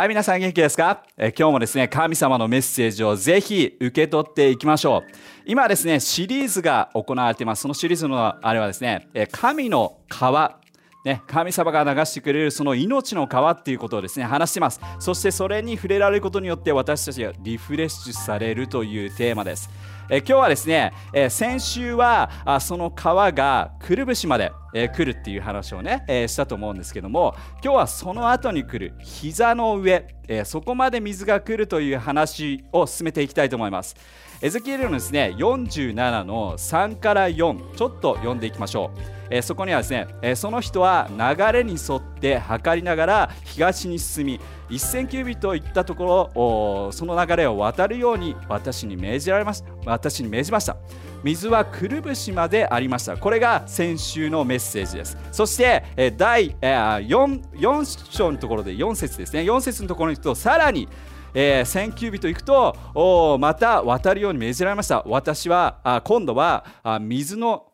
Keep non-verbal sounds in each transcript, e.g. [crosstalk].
はい、皆さん元気ですか？え今日もですね、神様のメッセージをぜひ受け取っていきましょう。今ですね、シリーズが行われています。そのシリーズのあれはですね、え神の川。ね、神様が流してくれるその命の川っていうことをですね話していますそしてそれに触れられることによって私たちがリフレッシュされるというテーマですえ今日はですね、え先週はあその川がくるぶしまで、え来るっていう話をね、えしたと思うんですけども今日はその後に来る膝の上、えそこまで水が来るという話を進めていきたいと思います。エゼキエルのですね47の3から4ちょっと読んでいきましょう。えそこにはですね、えその人は流れに沿って測りながら東に進み1000キュービットといったところその流れを渡るように私に命じられました。私に命じました。水はくるぶしまでありました。これが先週のメッセージです。そしてえ第え 4, 4章のところで4節ですね。4節のところに行くとさらにえー、1000キュービット行くとおまた渡るように命じられました。私はあ今度はあ水の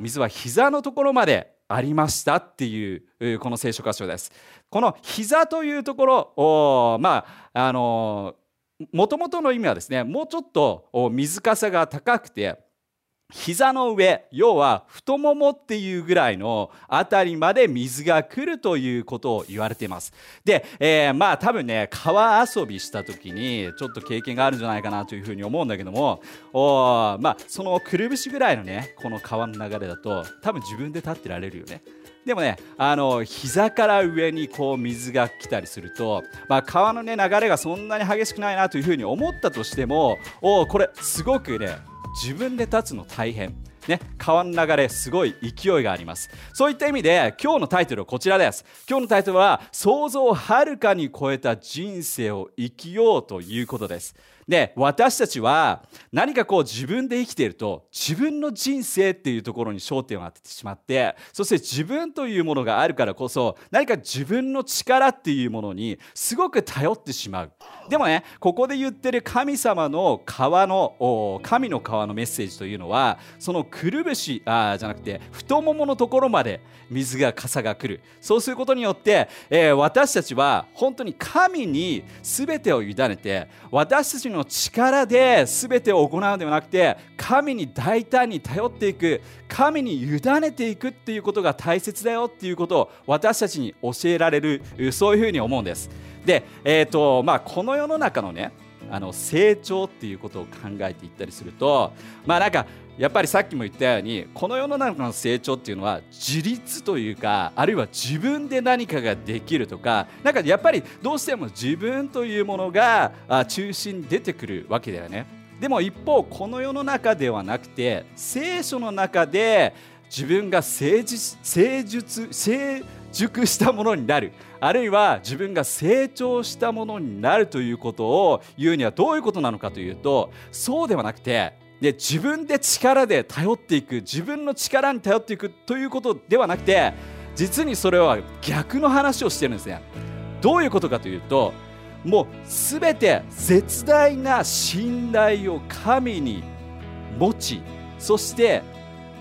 水は膝のところまでありましたっていうこの聖書箇所です。この膝というところまああのもともとの意味はですねもうちょっと水かさが高くて膝の上要は太ももっていうぐらいの辺りまで水が来るということを言われています。で、えー、まあ多分ね川遊びした時にちょっと経験があるんじゃないかなというふうに思うんだけどもおまあそのくるぶしぐらいのねこの川の流れだと多分自分で立ってられるよね。でもねあの膝から上にこう水が来たりすると、まあ、川の、ね、流れがそんなに激しくないなというふうに思ったとしてもおこれすごくね自分で立つの大変。ね、川の流れすごい勢いがあります。そういった意味で今日のタイトルはこちらです。今日のタイトルは想像をはるかに超えた人生を生きようということです。で私たちは何かこう自分で生きていると自分の人生っていうところに焦点を当ててしまってそして自分というものがあるからこそ何か自分の力っていうものにすごく頼ってしまう。でもねここで言ってる神様の川の神の川のメッセージというのはそのくるぶしあじゃなくて太もものところまで水が傘が来る。そうすることによって、えー、私たちは本当に神に全てを委ねて私たちのの力で全てを行うのではなくて神に大胆に頼っていく神に委ねていくっていうことが大切だよっていうことを私たちに教えられるそういうふうに思うんです。で、えーとまあ、この世の中のねあの成長っていうことを考えていったりするとまあなんかやっぱりさっきも言ったようにこの世の中の成長っていうのは自立というかあるいは自分で何かができるとかなんかやっぱりどうしても自分というものが中心に出てくるわけだよね。でも一方この世の中ではなくて聖書の中で自分が成実成熟成熟したものになる。あるいは自分が成長したものになるということを言うにはどういうことなのかというとそうではなくてで自分で力で頼っていく自分の力に頼っていくということではなくて実にそれは逆の話をしてるんですね。どういうことかというともう全て絶大な信頼を神に持ちそして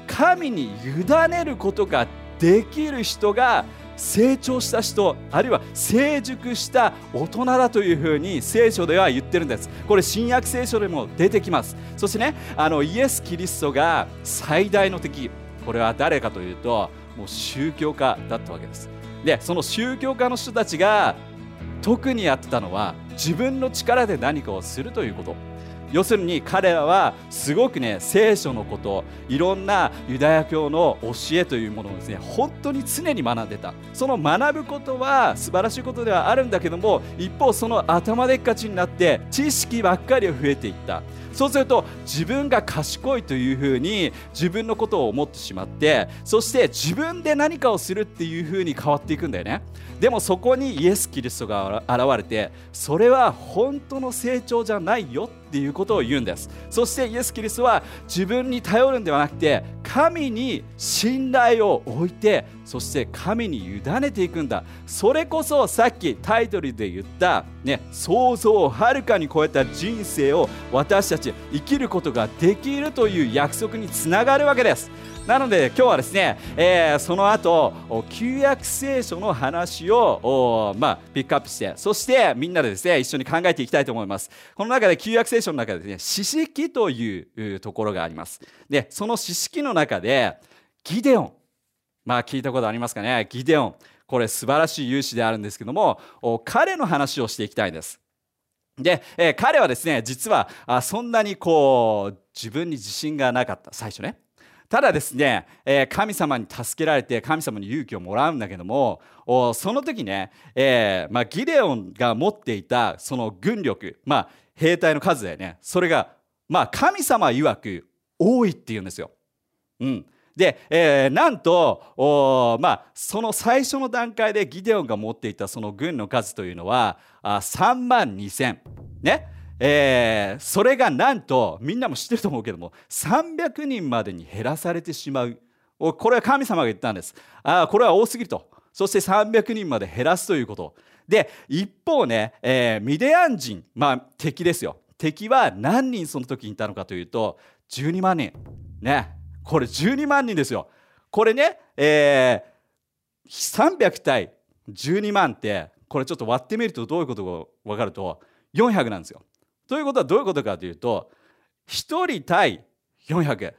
神に委ねることができる人が成長した人あるいは成熟した大人だというふうに聖書では言ってるんです。これ新約聖書でも出てきます。そしてねあのイエス・キリストが最大の敵。これは誰かというともう宗教家だったわけです。でその宗教家の人たちが特にやってたのは自分の力で何かをするということ。要するに彼らはすごくね聖書のこといろんなユダヤ教の教えというものをですね本当に常に学んでた。その学ぶことは素晴らしいことではあるんだけども一方その頭でっかちになって知識ばっかり増えていった。そうすると自分が賢いというふうに自分のことを思ってしまってそして自分で何かをするっていうふうに変わっていくんだよね。でもそこにイエス・キリストが現れてそれは本当の成長じゃないよってっていうことを言うんです。そしてイエス・キリストは自分に頼るんではなくて神に信頼を置いてそして神に委ねていくんだ。それこそさっきタイトルで言った、ね、想像をはるかに超えた人生を私たち生きることができるという約束につながるわけです。なので今日はですね、えー、その後旧約聖書の話を、まあ、ピックアップしてそしてみんなでですね一緒に考えていきたいと思います。この中で旧約聖書の中でですね四式というところがあります。でその四式の中でギデオン。まあ聞いたことありますかね。ギデオン。これ素晴らしい勇士であるんですけども彼の話をしていきたいです。で、えー、彼はですね実はあそんなにこう自分に自信がなかった。最初ね。ただですね、えー、神様に助けられて神様に勇気をもらうんだけどもその時ね、えーまあ、ギデオンが持っていたその軍力、まあ、兵隊の数だよね。それが、まあ、神様曰く多いっていうんですよ。うん、で、えー、なんと、まあ、その最初の段階でギデオンが持っていたその軍の数というのはあ3万2,000ね。えー、それがなんとみんなも知ってると思うけども300人までに減らされてしまう。これは神様が言ったんです。あこれは多すぎると。そして300人まで減らすということ。で一方ね、えー、ミデアン人まあ敵ですよ。敵は何人その時にいたのかというと12万人。ね。これ12万人ですよ。これね、えー、300対12万ってこれちょっと割ってみるとどういうことが分かると400なんですよ。ということはどういうことかというと1人対400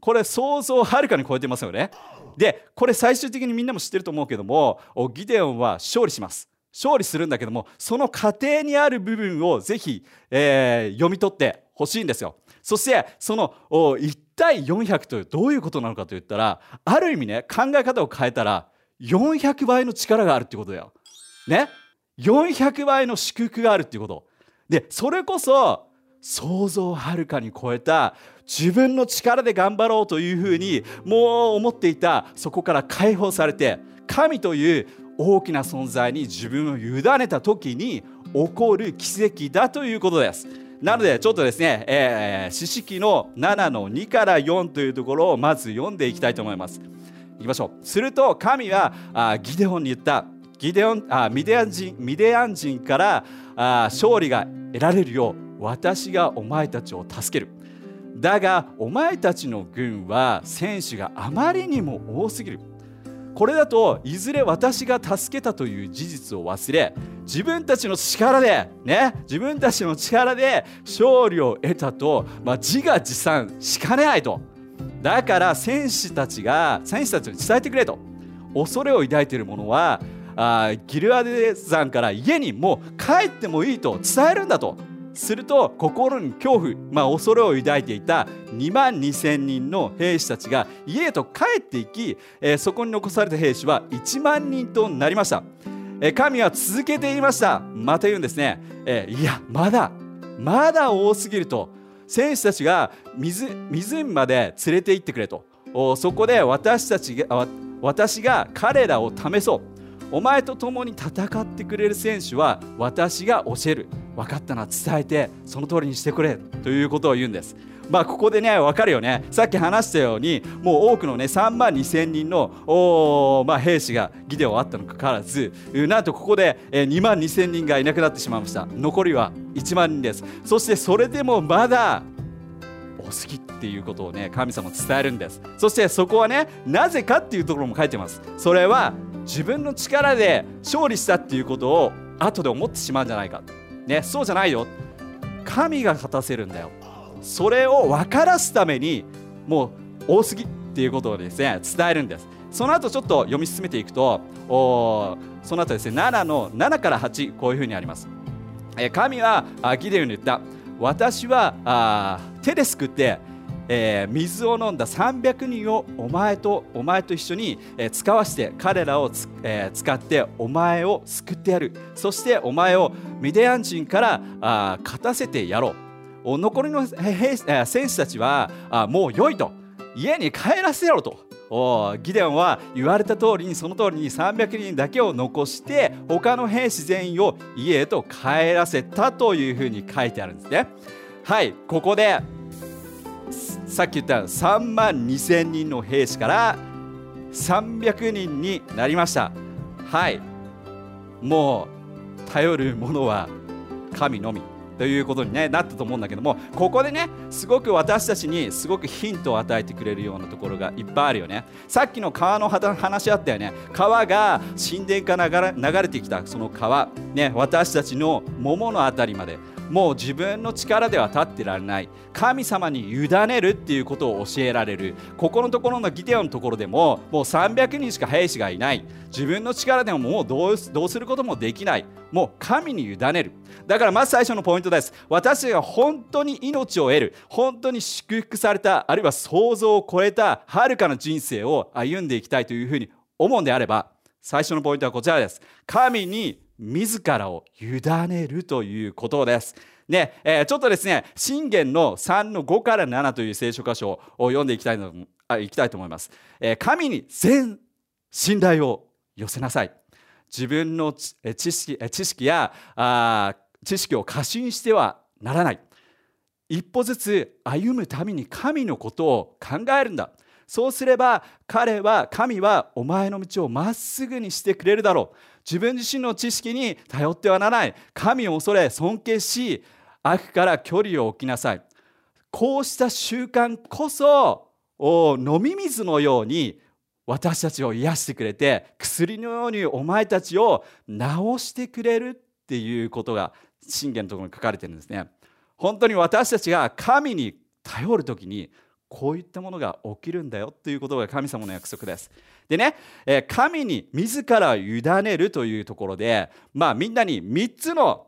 これ想像をはるかに超えてますよね。でこれ最終的にみんなも知ってると思うけどもギデオンは勝利します。勝利するんだけどもその過程にある部分をぜひ、えー、読み取ってほしいんですよ。そしてその1対400というどういうことなのかといったらある意味ね考え方を変えたら400倍の力があるってことだよ。ね？400倍の祝福があるっていうこと。でそれこそ想像をはるかに超えた自分の力で頑張ろうというふうにもう思っていたそこから解放されて神という大きな存在に自分を委ねた時に起こる奇跡だということです。なのでちょっとですね、えー、四式の7の2から4というところをまず読んでいきたいと思います。いきましょう。すると神はあギデオンに言った。ギデオンあミデアン人ミデアン人からあ勝利が得られるよう私がお前たちを助けるだがお前たちの軍は戦士があまりにも多すぎるこれだといずれ私が助けたという事実を忘れ自分たちの力でね自分たちの力で勝利を得たと、まあ、自画自賛しかねないと。だから戦士たちが戦士たちに伝えてくれと。恐れを抱いている者はあギルアデ山から家にもう帰ってもいいと伝えるんだと。すると心に恐怖、まあ、恐れを抱いていた2万2,000人の兵士たちが家へと帰っていき、えー、そこに残された兵士は1万人となりました、えー、神は続けていました。また言うんですね、えー、いやまだまだ多すぎると。戦士たちが水湖まで連れて行ってくれと。そこで私たちが私が彼らを試そう。お前と共に戦ってくれる選手は私が教える。分かったな。伝えてその通りにしてくれ。ということを言うんです。まあここでね分かるよね。さっき話したようにもう多くのね3万2000人のお、まあ、兵士がギデオあったのかかわらずなんとここで2万2000人がいなくなってしまいました。残りは1万人です。そしてそれでもまだ多すぎっていうことをね神様伝えるんです。そしてそこはねなぜかっていうところも書いてます。それは自分の力で勝利したっていうことを後で思ってしまうんじゃないか、ね、そうじゃないよ。神が勝たせるんだよ。それを分からすためにもう多すぎっていうことをですね伝えるんです。その後ちょっと読み進めていくとおその後ですね7の7から8こういうふうにあります、え神はギデオに言った。私はあ手ですくってえー、水を飲んだ300人をお前とお前と一緒に、えー、使わして彼らをえー、使ってお前を救ってやる。そしてお前をミディアン人からあ勝たせてやろう。残りの兵戦士たちはあもう良いと。家に帰らせろと。おギデオンは言われた通りにその通りに300人だけを残して他の兵士全員を家へと帰らせたというふうに書いてあるんですね。はいここでさっき言った3万2000人の兵士から300人になりました。はい。もう頼るものは神のみ。ということに、ね、なったと思うんだけどもここでねすごく私たちにすごくヒントを与えてくれるようなところがいっぱいあるよね。さっきの川の話あったよね。川が神殿から流れてきた。その川、ね、私たちの桃の辺りまで。もう自分の力では立ってられない。神様に委ねるっていうことを教えられる。ここのところのギテオのところでももう300人しか兵士がいない。自分の力でももうどうどうすることもできない。もう神に委ねる。だからまず最初のポイントです。私が本当に命を得る。本当に祝福されたあるいは想像を超えたはるかな人生を歩んでいきたいというふうに思うんであれば最初のポイントはこちらです。神に自らを委ねるということです。ねえー、ちょっとですね、信玄の3の5から7という聖書箇所を読んでいきたいのあいきたいと思います、えー、神に全信頼を寄せなさい。自分の知識知識やあ知識を過信してはならない。一歩ずつ歩むために神のことを考えるんだ。そうすれば彼は神はお前の道をまっすぐにしてくれるだろう。自分自身の知識に頼ってはならない。神を恐れ尊敬し悪から距離を置きなさい。こうした習慣こそ飲み水のように私たちを癒してくれて薬のようにお前たちを治してくれるっていうことが信玄のところに書かれてるんですね。本当に私たちが神に頼る時にこういったものが起きるんだよということが神様の約束です。でね、え神に自ら委ねるというところで、まあ、みんなに3つの、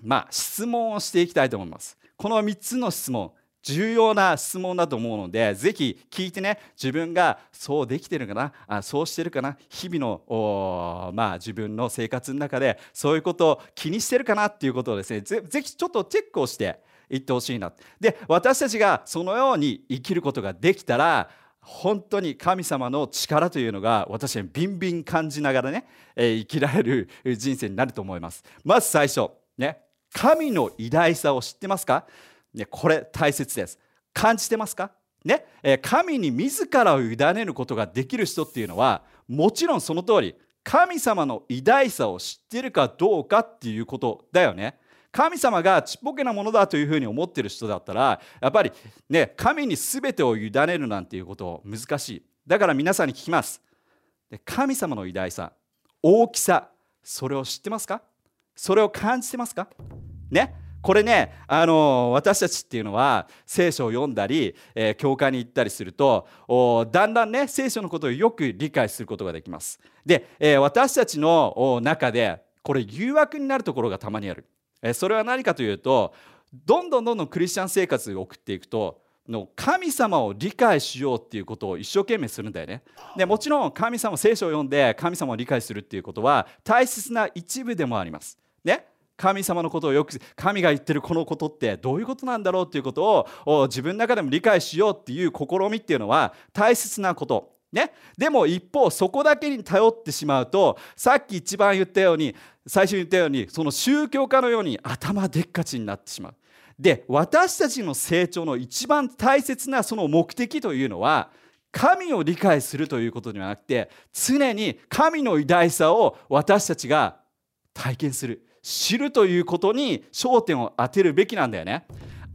まあ、質問をしていきたいと思います。この3つの質問、重要な質問だと思うので、ぜひ聞いてね、自分がそうできてるかな、あそうしてるかな、日々の、まあ、自分の生活の中でそういうことを気にしてるかなっていうことをですね、ぜぜひちょっとチェックをして、言ってほしいな。で私たちがそのように生きることができたら本当に神様の力というのが私はビンビン感じながらね、え生きられる [laughs] 人生になると思います。まず最初ね神の偉大さを知ってますか、ね、これ大切です。感じてますか？ね、神に自らを委ねることができる人っていうのはもちろんその通り神様の偉大さを知ってるかどうかっていうことだよね。神様がちっぽけなものだというふうに思ってる人だったらやっぱりね神に全てを委ねるなんていうこと難しい。だから皆さんに聞きます。神様の偉大さ大きさそれを知ってますか？それを感じてますか？ねこれねあの私たちっていうのは聖書を読んだり、えー、教会に行ったりするとだんだんね聖書のことをよく理解することができます。で、えー、私たちの中でこれ誘惑になるところがたまにある。それは何かというとどんどんどんどんクリスチャン生活を送っていくとの神様を理解しようっていうことを一生懸命するんだよね。でもちろん神様聖書を読んで神様を理解するっていうことは大切な一部でもあります。ね。神様のことをよく神が言ってるこのことってどういうことなんだろうっていうことを自分の中でも理解しようっていう試みっていうのは大切なこと。ね、でも一方そこだけに頼ってしまうとさっき一番言ったように最初に言ったようにその宗教家のように頭でっかちになってしまう。で私たちの成長の一番大切なその目的というのは神を理解するということではなくて常に神の偉大さを私たちが体験する知るということに焦点を当てるべきなんだよね。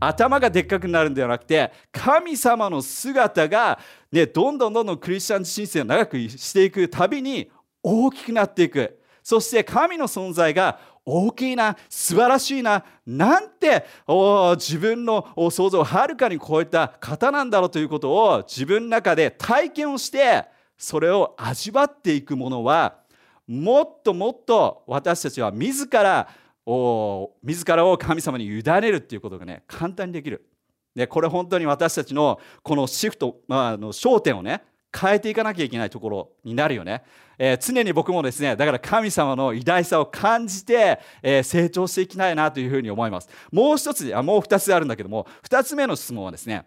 頭がでっかくなるんではなくて神様の姿が、ね、どんどんどんどんクリスチャン人生を長くしていくたびに大きくなっていく。そして神の存在が大きいな素晴らしいななんて自分の想像をはるかに超えた方なんだろうということを自分の中で体験をしてそれを味わっていくものはもっともっと私たちは自ら自らを神様に委ねるっていうことがね簡単にできる。でこれ本当に私たちのこのシフト、まあ、の焦点をね変えていかなきゃいけないところになるよね、えー、常に僕もですねだから神様の偉大さを感じて、えー、成長していきたいなというふうに思います。もう一つあもう二つあるんだけども二つ目の質問はですね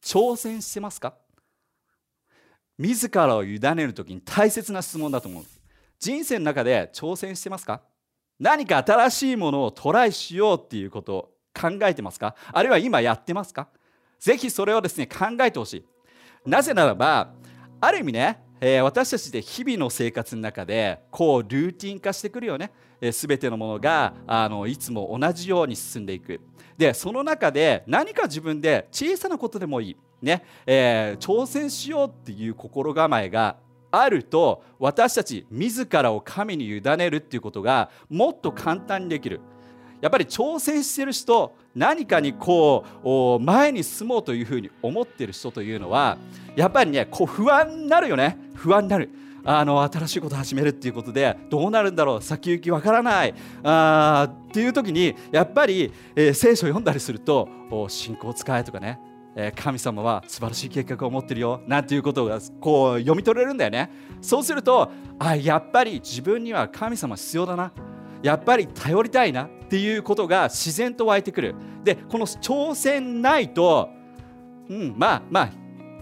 挑戦してますか？自らを委ねる時に大切な質問だと思う。人生の中で挑戦してますか？何か新しいものをトライしようっていうことを考えてますか？あるいは今やってますか？ぜひそれをですね考えてほしい。なぜならばある意味ね、えー、私たちで日々の生活の中でこうルーティン化してくるよね、えー、てのものがあのいつも同じように進んでいく。でその中で何か自分で小さなことでもいい、ね。えー、挑戦しようっていう心構えがあると私たち自らを神に委ねるっていうことがもっと簡単にできる。やっぱり挑戦してる人何かにこう前に進もうというふうに思ってる人というのはやっぱりねこう不安になるよね。不安になる。あの新しいことを始めるっていうことでどうなるんだろう。先行きわからない。あっていう時にやっぱり、えー、聖書を読んだりすると信仰を使えとかね。神様は素晴らしい計画を持ってるよなんていうことがこう読み取れるんだよね。そうするとあやっぱり自分には神様必要だな。やっぱり頼りたいなっていうことが自然と湧いてくる。でこの挑戦ないと、うん、まあまあ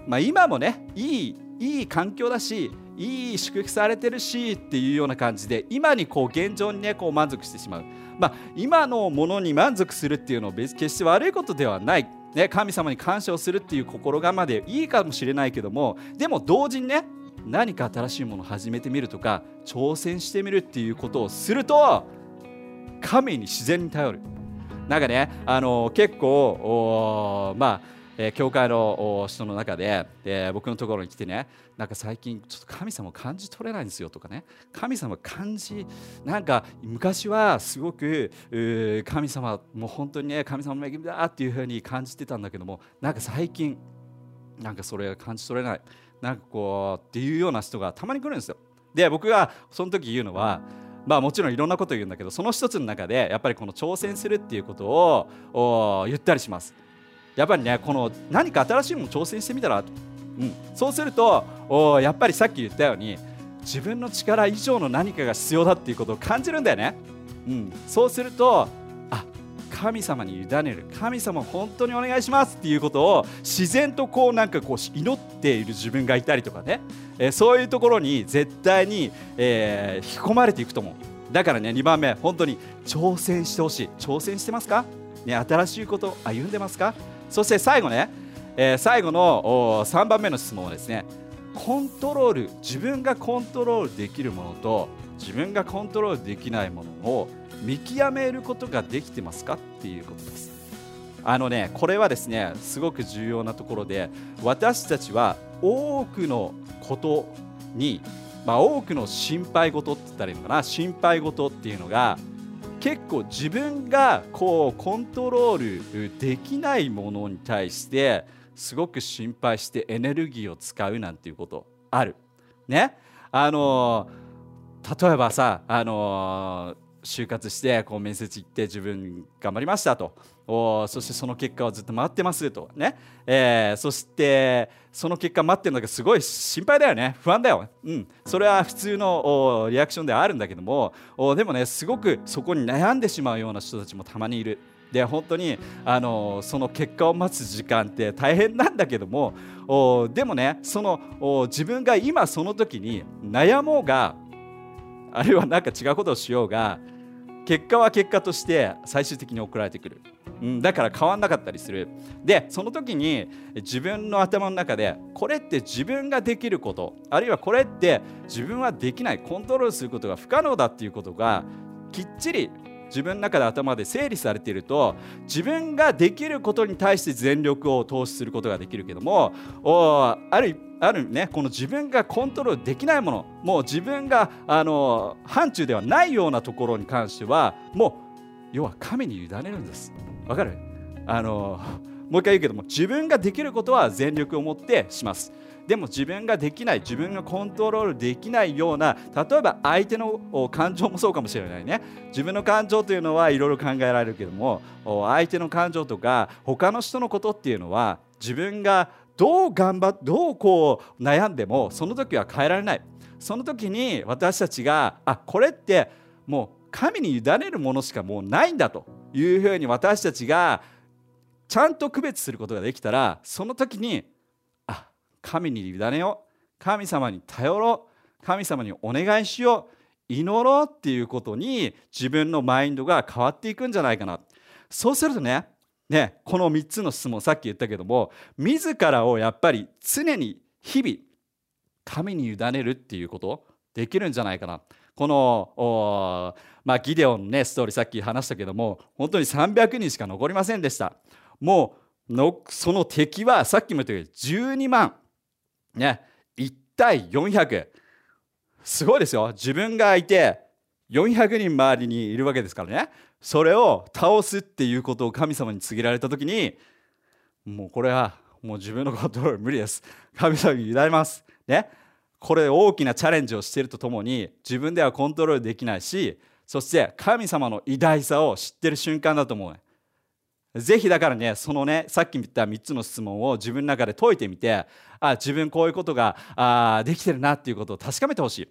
まあ今もねいいいい環境だしいい祝福されてるしっていうような感じで今にこう現状にねこう満足してしまう、まあ、今のものに満足するっていうのは決して悪いことではない、ね、神様に感謝をするっていう心構えでいいかもしれないけどもでも同時にね何か新しいものを始めてみるとか挑戦してみるっていうことをすると神に自然に頼る。なんかねあの結構まあえー、教会の人の中で、えー、僕のところに来てねなんか最近ちょっと神様感じ取れないんですよとかね。神様感じなんか昔はすごく神様もう本当にね神様の恵みだっていうふうに感じてたんだけどもなんか最近なんかそれが感じ取れない。なんかこうっていうような人がたまに来るんですよ。で僕がその時言うのはまあもちろんいろんなこと言うんだけどその一つの中でやっぱりこの挑戦するっていうことを言ったりします。やっぱりねこの何か新しいもの挑戦してみたらと、うん、そうするとおやっぱりさっき言ったように自分の力以上の何かが必要だっていうことを感じるんだよね、うん、そうするとあ神様に委ねる神様本当にお願いしますっていうことを自然とこうなんかこう祈っている自分がいたりとかね、えー、そういうところに絶対に、えー、引き込まれていくと思う。だからね2番目本当に挑戦してほしい。挑戦してますか？ね、新しいこと歩んでますか？そして最後ね、えー、最後の3番目の質問はですねコントロール自分がコントロールできるものと自分がコントロールできないものを見極めることができてますか？っていうことです。あのねこれはですねすごく重要なところで私たちは多くのことに、まあ、多くの心配事って言ったらいいのかな？心配事っていうのが結構自分がこうコントロールできないものに対してすごく心配してエネルギーを使うなんていうことある。ねあの例えばさあの就活してこう面接行って自分頑張りましたと。おそしてその結果はずっと待ってますと。ね、えー、そしてその結果待ってるのがすごい心配だよね。不安だよ、うん、それは普通のリアクションではあるんだけどもおでもねすごくそこに悩んでしまうような人たちもたまにいる。で本当にあのその結果を待つ時間って大変なんだけどもおでもねそのお自分が今その時に悩もうがあるいは何か違うことをしようが結果は結果として最終的に送られてくる、うん、だから変わんなかったりする。でその時に自分の頭の中でこれって自分ができることあるいはこれって自分はできないコントロールすることが不可能だっていうことがきっちり自分の中で頭で整理されていると自分ができることに対して全力を投資することができるけどもある一あるねこの自分がコントロールできないものもう自分があの範疇ではないようなところに関してはもう要は神に委ねるんです。わかる？あのもう一回言うけども自分ができることは全力を持ってします。でも自分ができない自分がコントロールできないような例えば相手の感情もそうかもしれないね。自分の感情というのはいろいろ考えられるけども相手の感情とか他の人のことっていうのは自分がどう頑張っどうこう悩んでもその時は変えられない。その時に私たちがあこれってもう神に委ねるものしかもうないんだというふうに私たちがちゃんと区別することができたらその時にあ神に委ねよう神様に頼ろう神様にお願いしよう祈ろうっていうことに自分のマインドが変わっていくんじゃないかな。そうするとねね、この3つの質問さっき言ったけども自らをやっぱり常に日々神に委ねるっていうことできるんじゃないかな。このまあ、ギデオンの、ね、ストーリーさっき話したけども本当に300人しか残りませんでした。もうのその敵はさっきも言ったように12万。ね1対400すごいですよ。自分がいて400人周りにいるわけですからね。それを倒すっていうことを神様に告げられた時にもうこれはもう自分のコントロール無理です。神様に委ねます。ね。これ大きなチャレンジをしているとともに自分ではコントロールできないしそして神様の偉大さを知ってる瞬間だと思う。ぜひだからねそのねさっき言った3つの質問を自分の中で解いてみてあ自分こういうことがあできてるなっていうことを確かめてほしい。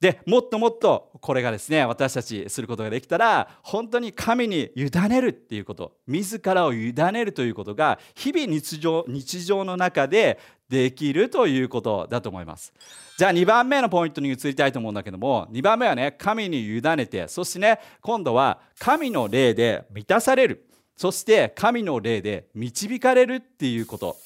でもっともっとこれがですね私たちすることができたら本当に神に委ねるっていうこと自らを委ねるということが日々日常日常の中でできるということだと思います。じゃあ2番目のポイントに移りたいと思うんだけども2番目はね神に委ねてそしてね今度は神の霊で満たされる。そして神の霊で導かれるっていうこと。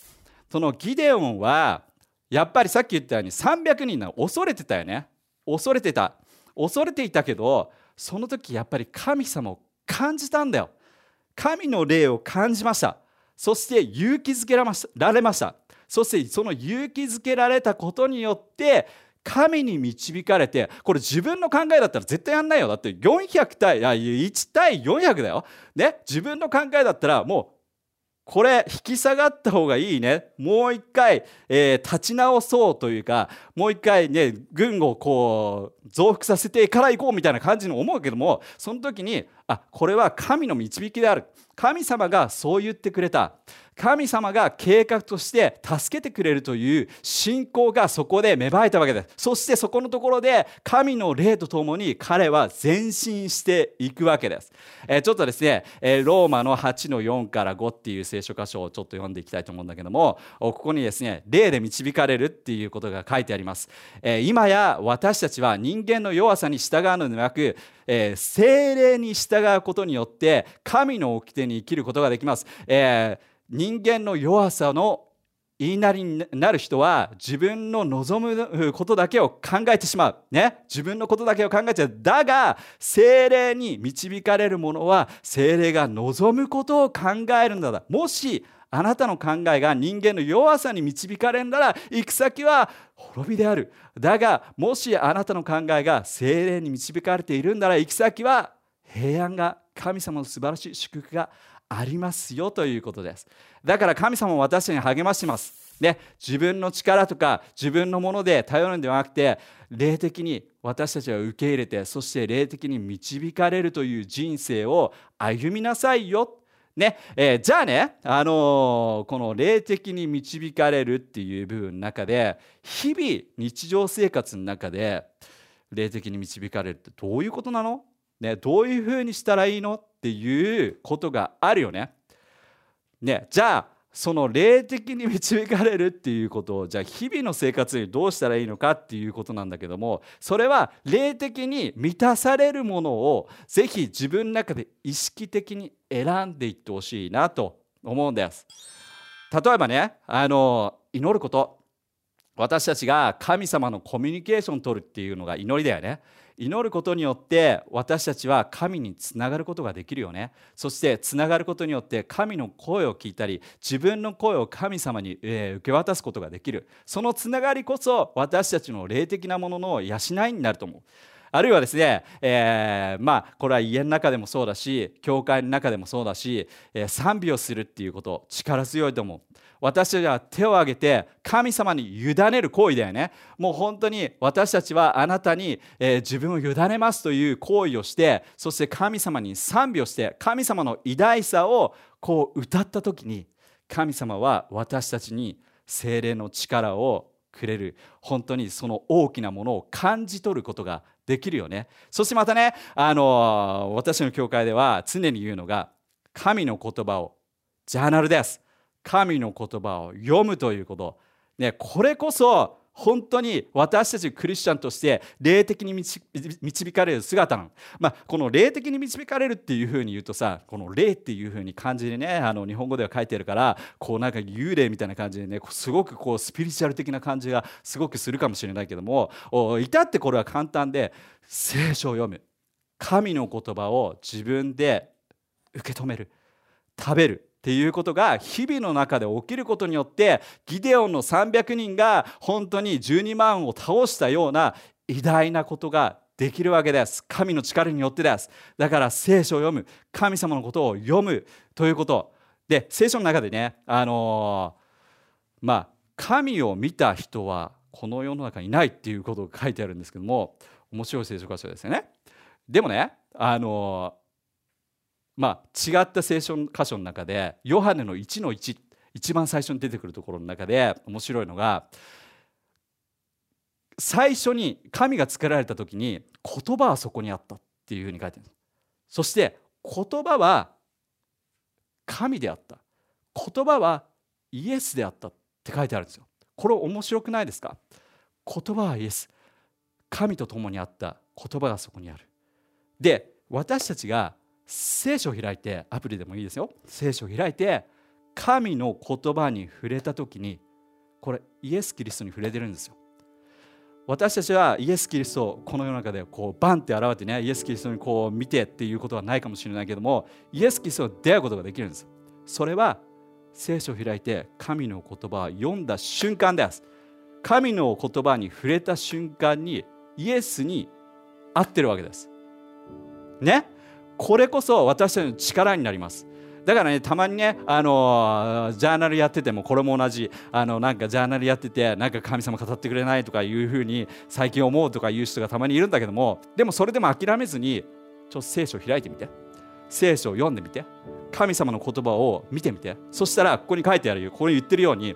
そのギデオンはやっぱりさっき言ったように300人の恐れてたよね。恐れてた。恐れていたけどその時やっぱり神様を感じたんだよ。神の霊を感じました。そして勇気づけられました。そしてその勇気づけられたことによって神に導かれてこれ自分の考えだったら絶対やんないよ。だって400対あ1対400だよ、ね、自分の考えだったらもうこれ引き下がった方がいいね。もう一回、えー、立ち直そうというかもう一回ね軍をこう増幅させてから行こうみたいな感じに思うけどもその時にあこれは神の導きである。神様がそう言ってくれた。神様が計画として助けてくれるという信仰がそこで芽生えたわけです。そしてそこのところで神の霊とともに彼は前進していくわけです、えー、ちょっとですね、えー、ローマの8の4から5っていう聖書箇所をちょっと読んでいきたいと思うんだけどもここにですね霊で導かれるっていうことが書いてあります、えー、今や私たちは人間の弱さに従うのではなくえ、精霊に従従うことによって神の掟に生きることができます、えー人間の弱さの言いなりになる人は自分の望むことだけを考えてしまう。ね。自分のことだけを考えちゃう。だが、精霊に導かれる者は精霊が望むことを考えるんだ。もし、あなたの考えが人間の弱さに導かれるなら、行く先は滅びである。だが、もしあなたの考えが精霊に導かれているんなら、行く先は平安が、神様の素晴らしい祝福がありますよということです。だから神様は私たちに励まします。ね、自分の力とか自分のもので頼るんではなくて霊的に私たちは受け入れてそして霊的に導かれるという人生を歩みなさいよ。ねえー、じゃあね、あのー、この霊的に導かれるっていう部分の中で日々日常生活の中で霊的に導かれるってどういうことなの、ね、どういうふうにしたらいいのっていうことがあるよね。ねじゃあその霊的に導かれるっていうことをじゃあ日々の生活にどうしたらいいのかっていうことなんだけどもそれは霊的に満たされるものをぜひ自分の中で意識的に選んでいってほしいなと思うんです。例えばねあの祈ること私たちが神様のコミュニケーションを取るっていうのが祈りだよね。祈ることによって私たちは神につながることができるよね。そしてつながることによって神の声を聞いたり自分の声を神様に、え受け渡すことができる。そのつながりこそ私たちの霊的なものの養いになると思う。あるいはですね、えー、まあこれは家の中でもそうだし教会の中でもそうだし、えー、賛美をするっていうこと力強いと思う。私たちは手を挙げて神様に委ねる行為だよね。もう本当に私たちはあなたに、えー、自分を委ねますという行為をしてそして神様に賛美をして神様の偉大さをこう歌った時に神様は私たちに精霊の力をくれる。本当にその大きなものを感じ取ることができるよね。そしてまたねあの私の教会では常に言うのが神の言葉をジャーナルです。神の言葉を読むということ、ね、これこそ本当に私たちクリスチャンとして霊的に導かれる姿なの、まあ、この霊的に導かれるっていうふうに言うとさこの霊っていうふうに漢字でねあの日本語では書いてるからこうなんか幽霊みたいな感じでねすごくこうスピリチュアル的な感じがすごくするかもしれないけども至ってこれは簡単で聖書を読む。神の言葉を自分で受け止める。食べるっていうことが日々の中で起きることによってギデオンの300人が本当に12万を倒したような偉大なことができるわけです。神の力によってです。だから聖書を読む神様のことを読むということ。で聖書の中でねあのー、まあ神を見た人はこの世の中にいないっていうことが書いてあるんですけども面白い聖書箇所ですよね。でもねあのーまあ、違った聖書箇所の中でヨハネの1の1一番最初に出てくるところの中で面白いのが最初に神が作られた時に言葉はそこにあったっていうふうに書いてる。そして言葉は神であった。言葉はイエスであったって書いてあるんですよ。これ面白くないですか？言葉はイエス。神と共にあった。言葉がそこにある。で私たちが聖書を開いてアプリでもいいですよ。聖書を開いて神の言葉に触れた時にこれイエス・キリストに触れてるんですよ。私たちはイエス・キリストをこの世の中でこうバンって現れてねイエス・キリストにこう見てっていうことはないかもしれないけどもイエス・キリストと出会うことができるんです。それは聖書を開いて神の言葉を読んだ瞬間です。神の言葉に触れた瞬間にイエスに会ってるわけです。ね？これこそ私たちの力になります。だからねたまにねあのジャーナルやっててもこれも同じあのなんかジャーナルやっててなんか神様語ってくれないとかいうふうに最近思うとかいう人がたまにいるんだけどもでもそれでも諦めずにちょっと聖書を開いてみて。聖書を読んでみて。神様の言葉を見てみて。そしたらここに書いてあるよここに言ってるように、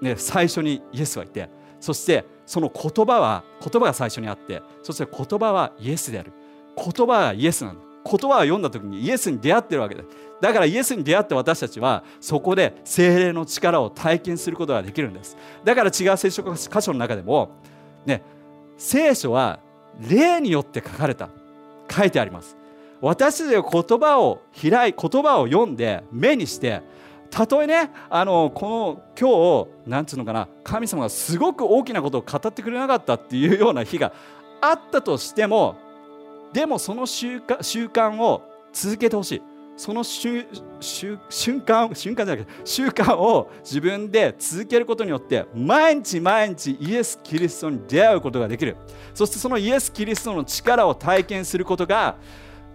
ね、最初にイエスはいて。そしてその言葉は言葉が最初にあってそして言葉はイエスである。言葉はイエスなんだ。言葉を読んだ時にイエスに出会ってるわけですだからイエスに出会って私たちはそこで精霊の力を体験することができるんです。だから違う聖書箇所の中でもね聖書は霊によって書かれた。書いてあります。私たちが言葉を開い言葉を読んで目にしてたとえねあのこの今日なんつうのかな神様がすごく大きなことを語ってくれなかったっていうような日があったとしてもでもその習慣習慣を続けてほしい。その瞬間瞬間じゃなくて習慣を自分で続けることによって毎日毎日イエス・キリストに出会うことができる。そしてそのイエス・キリストの力を体験することが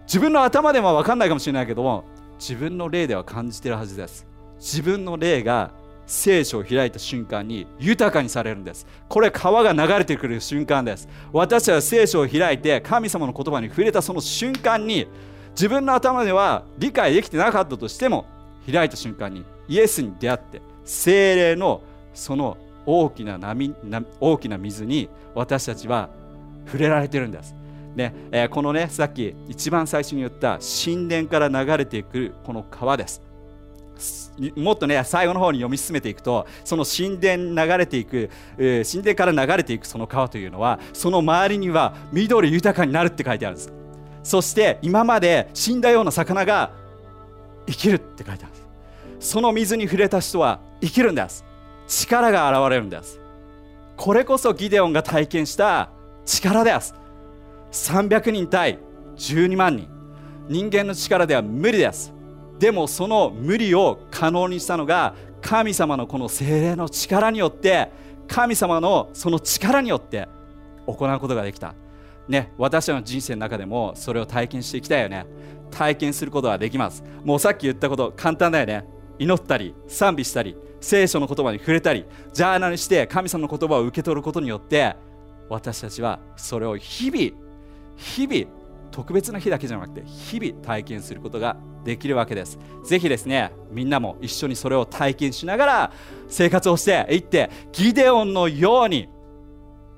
自分の頭では分かんないかもしれないけども自分の霊では感じてるはずです。自分の霊が聖書を開いた瞬間に豊かにされるんです。これ川が流れてくる瞬間です。私は聖書を開いて神様の言葉に触れたその瞬間に自分の頭では理解できてなかったとしても開いた瞬間にイエスに出会って精霊のその大きな波大きな水に私たちは触れられてるんです。ねえー、このねさっき一番最初に言った神殿から流れていくこの川です。もっとね最後の方に読み進めていくとその神殿流れていく、神殿から流れていくその川というのはその周りには緑豊かになるって書いてあるんです。そして今まで死んだような魚が生きるって書いてあるんです。その水に触れた人は生きるんです。力が現れるんです。これこそギデオンが体験した力です。300人対12万人。人間の力では無理です。でもその無理を可能にしたのが神様のこの精霊の力によって神様のその力によって行うことができた。ね私たちの人生の中でもそれを体験していきたいよね。体験することはできます。もうさっき言ったこと簡単だよね。祈ったり賛美したり聖書の言葉に触れたりジャーナルして神様の言葉を受け取ることによって私たちはそれを日々日々特別な日だけじゃなくて日々体験することができるわけです。ぜひですねみんなも一緒にそれを体験しながら生活をしていってギデオンのように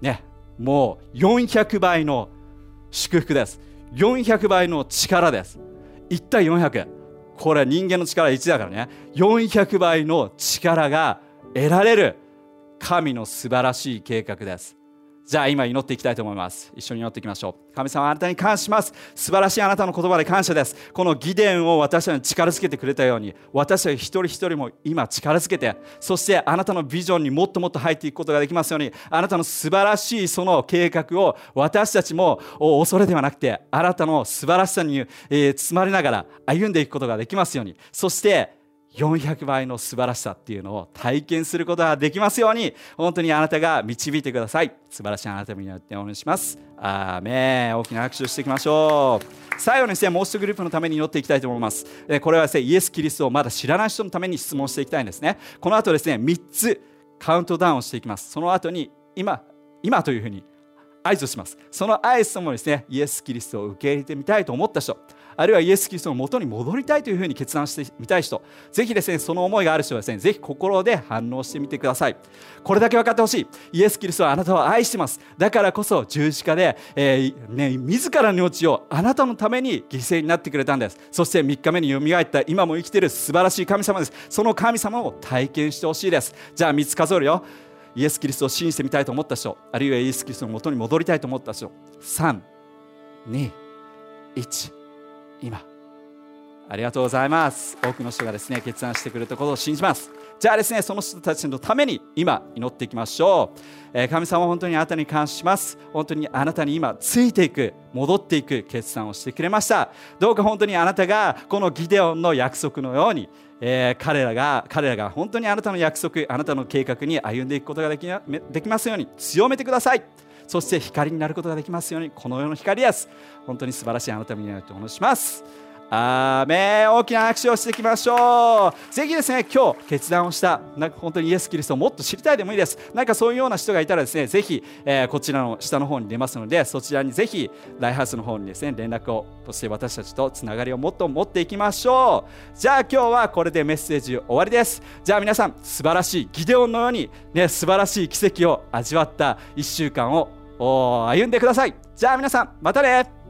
ねもう400倍の祝福です。400倍の力です。1対400これは人間の力1だからね。400倍の力が得られる神の素晴らしい計画です。じゃあ今祈っていきたいと思います。一緒に祈っていきましょう。神様あなたに感謝します。素晴らしいあなたの言葉で感謝です。この儀伝を私たちに力づけてくれたように私たち一人一人も今力づけてそしてあなたのビジョンにもっともっと入っていくことができますようにあなたの素晴らしいその計画を私たちも恐れではなくてあなたの素晴らしさに、え、包まれながら歩んでいくことができますように。そして400倍の素晴らしさっていうのを体験することができますように本当にあなたが導いてください。素晴らしいあなたによってお願いします。アーメン。大きな拍手をしていきましょう。最後にですねもう一グループのために祈っていきたいと思います。これはですねイエス・キリストをまだ知らない人のために質問していきたいんですね。この後ですね3つカウントダウンをしていきます。その後に今今というふうに合図をします。その合図ともですねイエス・キリストを受け入れてみたいと思った人。あるいはイエス・キリストの元に戻りたいというふうに決断してみたい人ぜひですねその思いがある人はですねぜひ心で反応してみてください。これだけ分かってほしい。イエス・キリストはあなたを愛してます。だからこそ十字架で、えー、ね、自らの命をあなたのために犠牲になってくれたんです。そして3日目によみがえった今も生きている素晴らしい神様です。その神様を体験してほしいです。じゃあ3つ数えるよ。イエス・キリストを信じてみたいと思った人あるいはイエス・キリストの元に戻りたいと思った人。3 2 1今。ありがとうございます。多くの人がですね決断してくれたことを信じます。じゃあですねその人たちのために今祈っていきましょう、えー、神様本当にあなたに感謝します。本当にあなたに今ついていく戻っていく決断をしてくれました。どうか本当にあなたがこのギデオンの約束のようにえー、彼らが彼らが本当にあなたの約束あなたの計画に歩んでいくことができできますように強めてください。そして光になることができますようにこの世の光です。本当に素晴らしいあなたになるとお願いします。アー大きな拍手をしていきましょう。ぜひですね今日決断をしたなんか本当にイエス・キリストをもっと知りたいでもいいです。なんかそういうような人がいたらですねぜひ、えー、こちらの下の方に出ますのでそちらにぜひライハウスの方にですね連絡をそして私たちとつながりをもっと持っていきましょう。じゃあ今日はこれでメッセージ終わりです。じゃあ皆さん素晴らしいギデオンのようにね素晴らしい奇跡を味わった1週間を歩んでください。じゃあ皆さんまたね。